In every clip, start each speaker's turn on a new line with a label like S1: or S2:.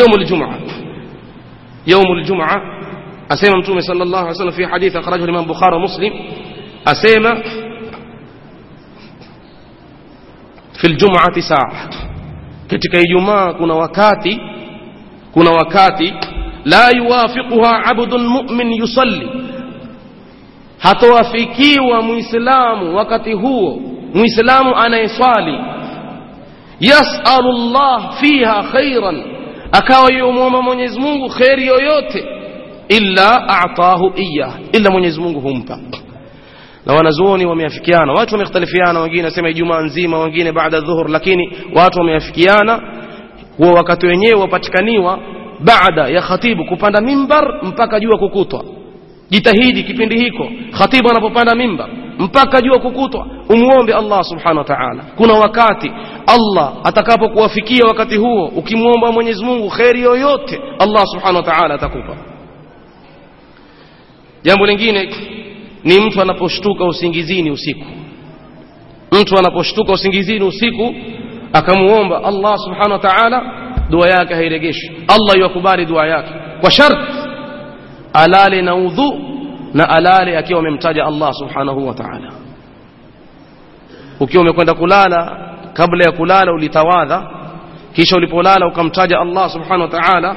S1: يوم الجمعة. يوم الجمعة. أسيما متومي صلى الله عليه وسلم في حديث أخرجه الإمام بخارى مسلم أسيما في الجمعة ساعة كتكي يما كنا وكاتي كنا وكاتي. لا يوافقها عبد مؤمن يصلي. هتوافكيوا مسلم وكاتي هو. مسلم أنا يصلي. يسأل الله فيها خيراً. Akawa yomwomba mwenyezi mungu kheri yoyote illa atahu iyah illa mwenyezi mungu humpa. Na wanazuoni wameafikiana watu wamekhtalifiana wengine nasema ijumaa nzima wengine baada dhuhur lakini watu wameafikiana huwa wakati wenyewe wapatikaniwa baada ya khatibu kupanda mimbar mpaka jua kukutwa. Jitahidi kipindi hiko khatibu anapopanda mimbar mpaka jua kukutwa umwombe allah subhanahu wa taala kuna wakati allah atakapokuwafikia wakati huo ukimwomba mwenyezi mungu kheri yoyote allah subhanahu wa taala atakupa jambo lingine ni mtu anaposhtuka usingizini usiku mtu anaposhtuka usingizini usiku akamuomba allah subhanahu wa taala dua yake hairegeshi allah yuakubali dua yake kwa sharti alale na udhu na alale akiwa amemtaja allah subhanahu wa taala ukiwa umekwenda kulala kabla ya kulala ulitawadha kisha ulipolala ukamtaja allah subhanahu wa taala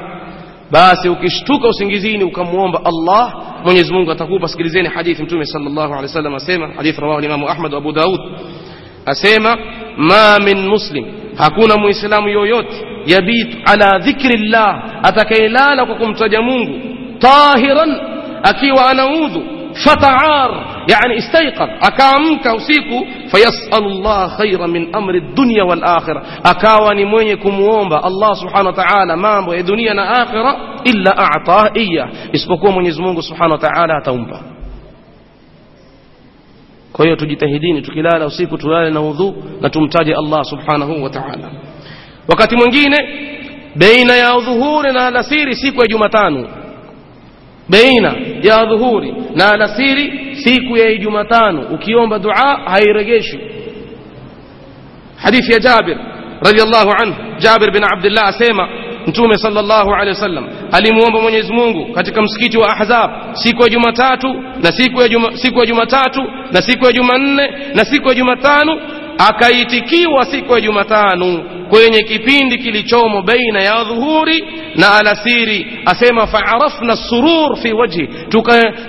S1: basi ukishtuka usingizini ukamwomba allah mwenyezi mungu atakupa sikilizeni hadithi mtume sallallahu alaihi wasallam asema hadithi rawahu limamu ahmad wa abu daud asema ma min muslim hakuna muislamu yoyote yabitu ala dhikri llah atakayelala kwa kumtaja mungu tahiran akiwa anaudhu fataar yani istaiqadh akaamka usiku fayasalu llah khaira min amri dunya wal akhira akawa ni mwenye kumwomba allah subhanahu wa ta'ala mambo ya dunia na akhira illa a'tah iya isipokuwa mwenyezi mungu subhanahu wa ta'ala ataumpa kwa hiyo tujitahidini tukilala usiku tulale na udhu na tumtaje allah subhanahu wa ta'ala wakati mwingine baina ya dhuhuri na alasiri siku ya jumatano baina ya dhuhuri na alasiri siku ya jumatano ukiomba dua hairegeshi hadithi ya jabir radhiallahu anhu jabir bin abdillah asema mtume sallallahu alaihi wasallam alimuomba mwenyezi mungu katika msikiti wa ahzab siku ya jumatatu na siku ya siku ya jumatatu na siku ya jumanne na siku ya jumatano akaitikiwa siku ya jumatano kwenye kipindi kilichomo baina ya dhuhuri na alasiri asema faarafna surur fi wajhi.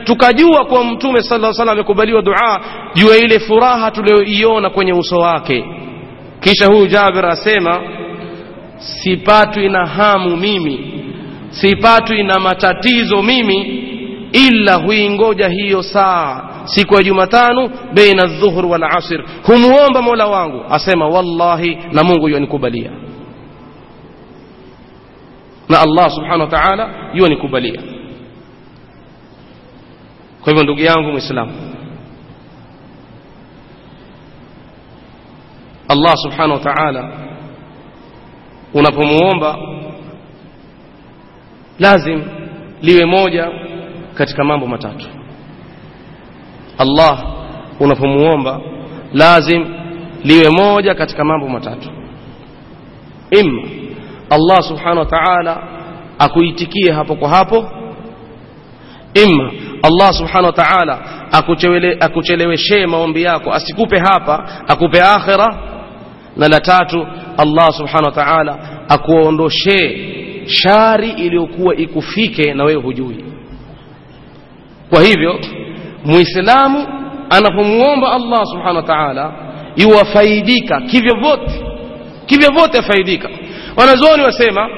S1: Tukajua tuka kwa mtume sallallahu alaihi wasallam amekubaliwa dua juu ya ile furaha tuliyoiona kwenye uso wake. Kisha huyu jabir asema sipatwi na hamu mimi sipatwi na matatizo mimi ila huingoja hiyo saa siku ya jumatano baina dhuhur wal asr. Humuomba mola wangu asema wallahi na mungu yuanikubalia. Na allah subhanahu wa taala yuanikubalia. Kwa hivyo ndugu yangu mwislamu allah subhanahu wa taala unapomuomba lazim liwe moja katika mambo matatu allah unapomuomba lazim liwe moja katika mambo matatu. Imma allah subhanahu wa taala akuitikie hapo kwa hapo. Imma allah subhanahu wa taala akucheleweshee maombi yako asikupe hapa akupe akhira. Na la tatu allah subhanahu wa taala akuondoshee shari iliyokuwa ikufike na wewe hujui. Kwa hivyo muislamu anapomuomba allah subhanahu wa taala yuwafaidika kivyovyote kivyovyote afaidika wanazuoni wasema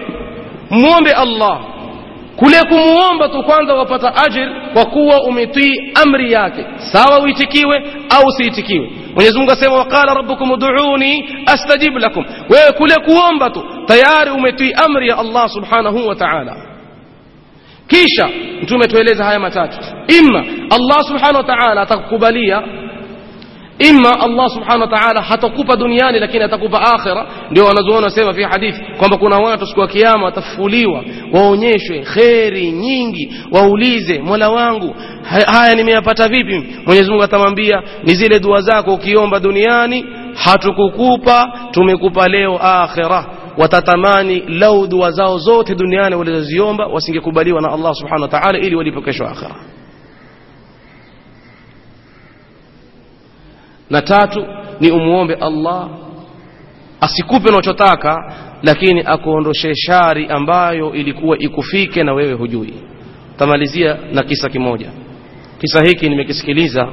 S1: muombe allah kule kumuomba tu kwanza wapata ajir kwa kuwa umetii amri yake sawa uitikiwe au usiitikiwe mwenyezi mungu asema waqala rabbukum uduuni astajib lakum wewe kule kuomba tu tayari umetii amri ya allah subhanahu wa taala kisha mtume tueleza haya matatu. Imma allah subhanahu wa taala atakukubalia. Imma allah subhanahu wa taala hatakupa duniani lakini atakupa akhira. Ndio wanazuoni wasema fi hadithi kwamba kuna watu siku ya kiyama watafufuliwa waonyeshwe kheri nyingi waulize mola wangu haya nimeyapata vipi? Mwenyezi mungu atamwambia ni zile dua zako ukiomba duniani hatukukupa tumekupa leo akhira watatamani lau dua zao zote duniani walizoziomba wasingekubaliwa na Allah subhanahu wa ta'ala ili walipo kesho akhira na tatu ni umuombe Allah asikupe unachotaka lakini akuondoshe shari ambayo ilikuwa ikufike na wewe hujui. Tamalizia na kisa kimoja. Kisa hiki nimekisikiliza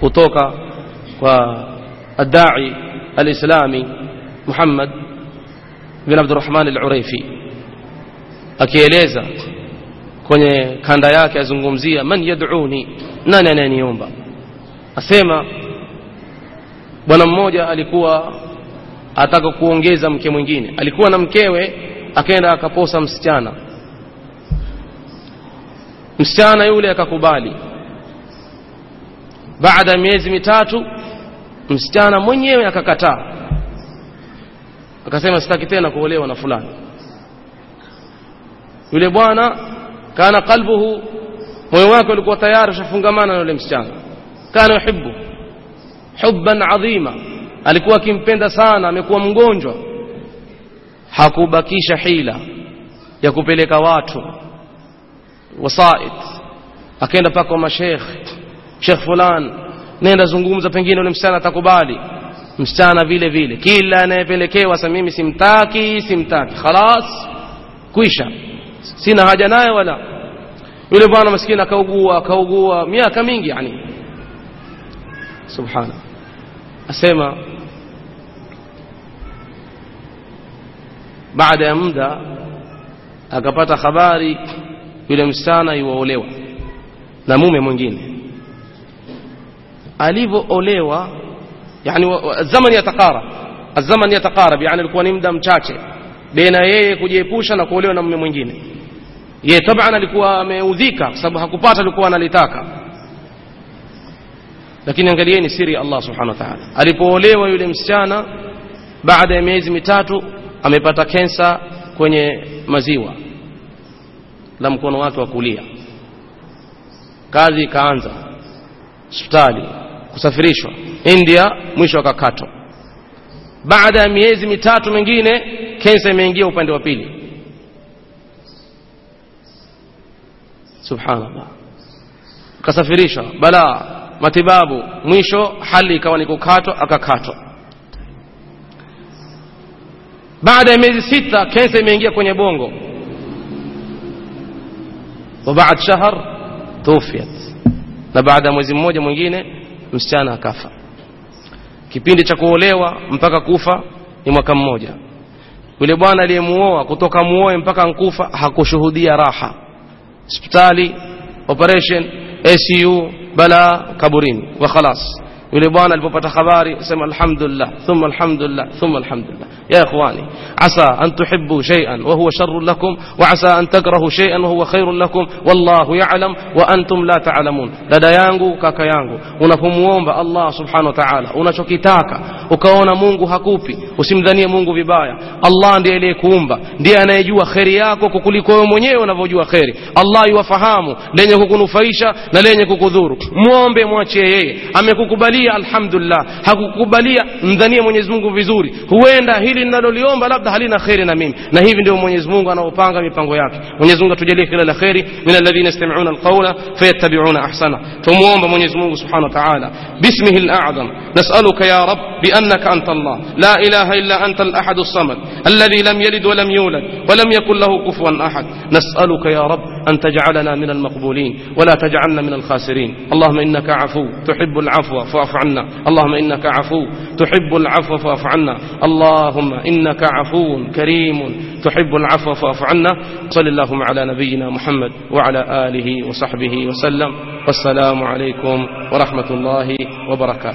S1: kutoka kwa adai alislami Muhammad bin Abdurrahman al-Uraifi akieleza kwenye kanda yake azungumzia man yad'uni nani anayeniomba? Asema bwana mmoja alikuwa ataka kuongeza mke mwingine. Alikuwa na mkewe akaenda akaposa msichana. Msichana yule akakubali. Baada ya miezi mitatu msichana mwenyewe akakataa akasema sitaki tena kuolewa na fulani. Yule bwana kana qalbuhu moyo wake ulikuwa tayari ushafungamana na yule msichana. Kana yuhibbu hubban adhima alikuwa akimpenda sana amekuwa mgonjwa. Hakubakisha hila ya kupeleka watu wasait. Akaenda paka kwa mashekh shekh fulan nenda zungumza pengine yule msichana atakubali msichana vile vile. Kila anayepelekewa sa mimi simtaki simtaki. Khalas kwisha sina haja naye wala. Yule bwana maskini akaugua akaugua. Miaka mingi yani. Subhana asema baada ya muda akapata habari yule msichana iwaolewa na mume mwingine. Alivyoolewa yani zaman yatakarab azaman yatakarab yani alikuwa ni muda mchache. Baina yeye kujiepusha na kuolewa na mume mwingine. Yeye taban alikuwa ameudhika kwa sababu hakupata alikuwa analitaka. Lakini angalieni siri ya Allah subhanahu wa ta'ala. Alipoolewa yule msichana baada ya miezi mitatu amepata kensa kwenye maziwa. La mkono wake wa kulia. Kazi ikaanza. Hospitali kusafirishwa. India mwisho akakatwa baada ya miezi mitatu mingine kensa imeingia upande wa pili. Subhanallah. Kasafirishwa. Balaa matibabu. Mwisho hali ikawa ni kukatwa akakatwa. Baada ya miezi sita kensa imeingia kwenye bongo. Wa baad shahr tufiat na baada ya mwezi mmoja mwingine msichana akafa. Kipindi cha kuolewa mpaka kufa ni mwaka mmoja. Yule bwana aliyemuoa kutoka muoe mpaka nkufa hakushuhudia raha. Hospitali operation ACU bala kaburini wa khalas. Yule bwana alipopata habari sema alhamdulillah thumma alhamdulillah thumma alhamdulillah يا إخواني عسى أن تحبوا شيئا وهو شر لكم وعسى أن تكرهوا شيئا وهو خير لكم والله يعلم وأنتم لا تعلمون. لدى يانغو كاكا يانغو ونفهم الله سبحانه وتعالى ونشكي تاكا مونغو هكوبي وسمدني مونغو ببايا الله دي إليك ومبا دي أنا يجوا خيري ياكو ككل كوي مونيه ونفجوا خيري الله يوفهامو لن يكون فايشا لن يكون ذور مومبا مواتشي أم يكون الحمد لله هكو كبالية مونيز مونغو بزوري هو هي ninaloliomba labda halina kheri na mimi na hivi ndio Mwenyezi Mungu anaopanga mipango yake Mwenyezi Mungu atujalie kila la kheri min alladhina yastami'una alqawla fayattabi'una ahsana tumuomba Mwenyezi Mungu subhanahu wa ta'ala bismihi al'azam nas'aluka ya rab بأنك أنت الله لا إله إلا أنت الأحد الصمد الذي لم يلد ولم يولد ولم يكن له كفوا أحد نسألك يا رب أن تجعلنا من المقبولين ولا تجعلنا من الخاسرين. اللهم إنك عفو تحب العفو فاعف عنا. اللهم إنك عفو تحب العفو فاعف عنا. اللهم إنك عفو كريم تحب العفو فاعف عنا. صل اللهم على نبينا محمد وعلى آله وصحبه وسلم. والسلام عليكم ورحمة الله وبركاته.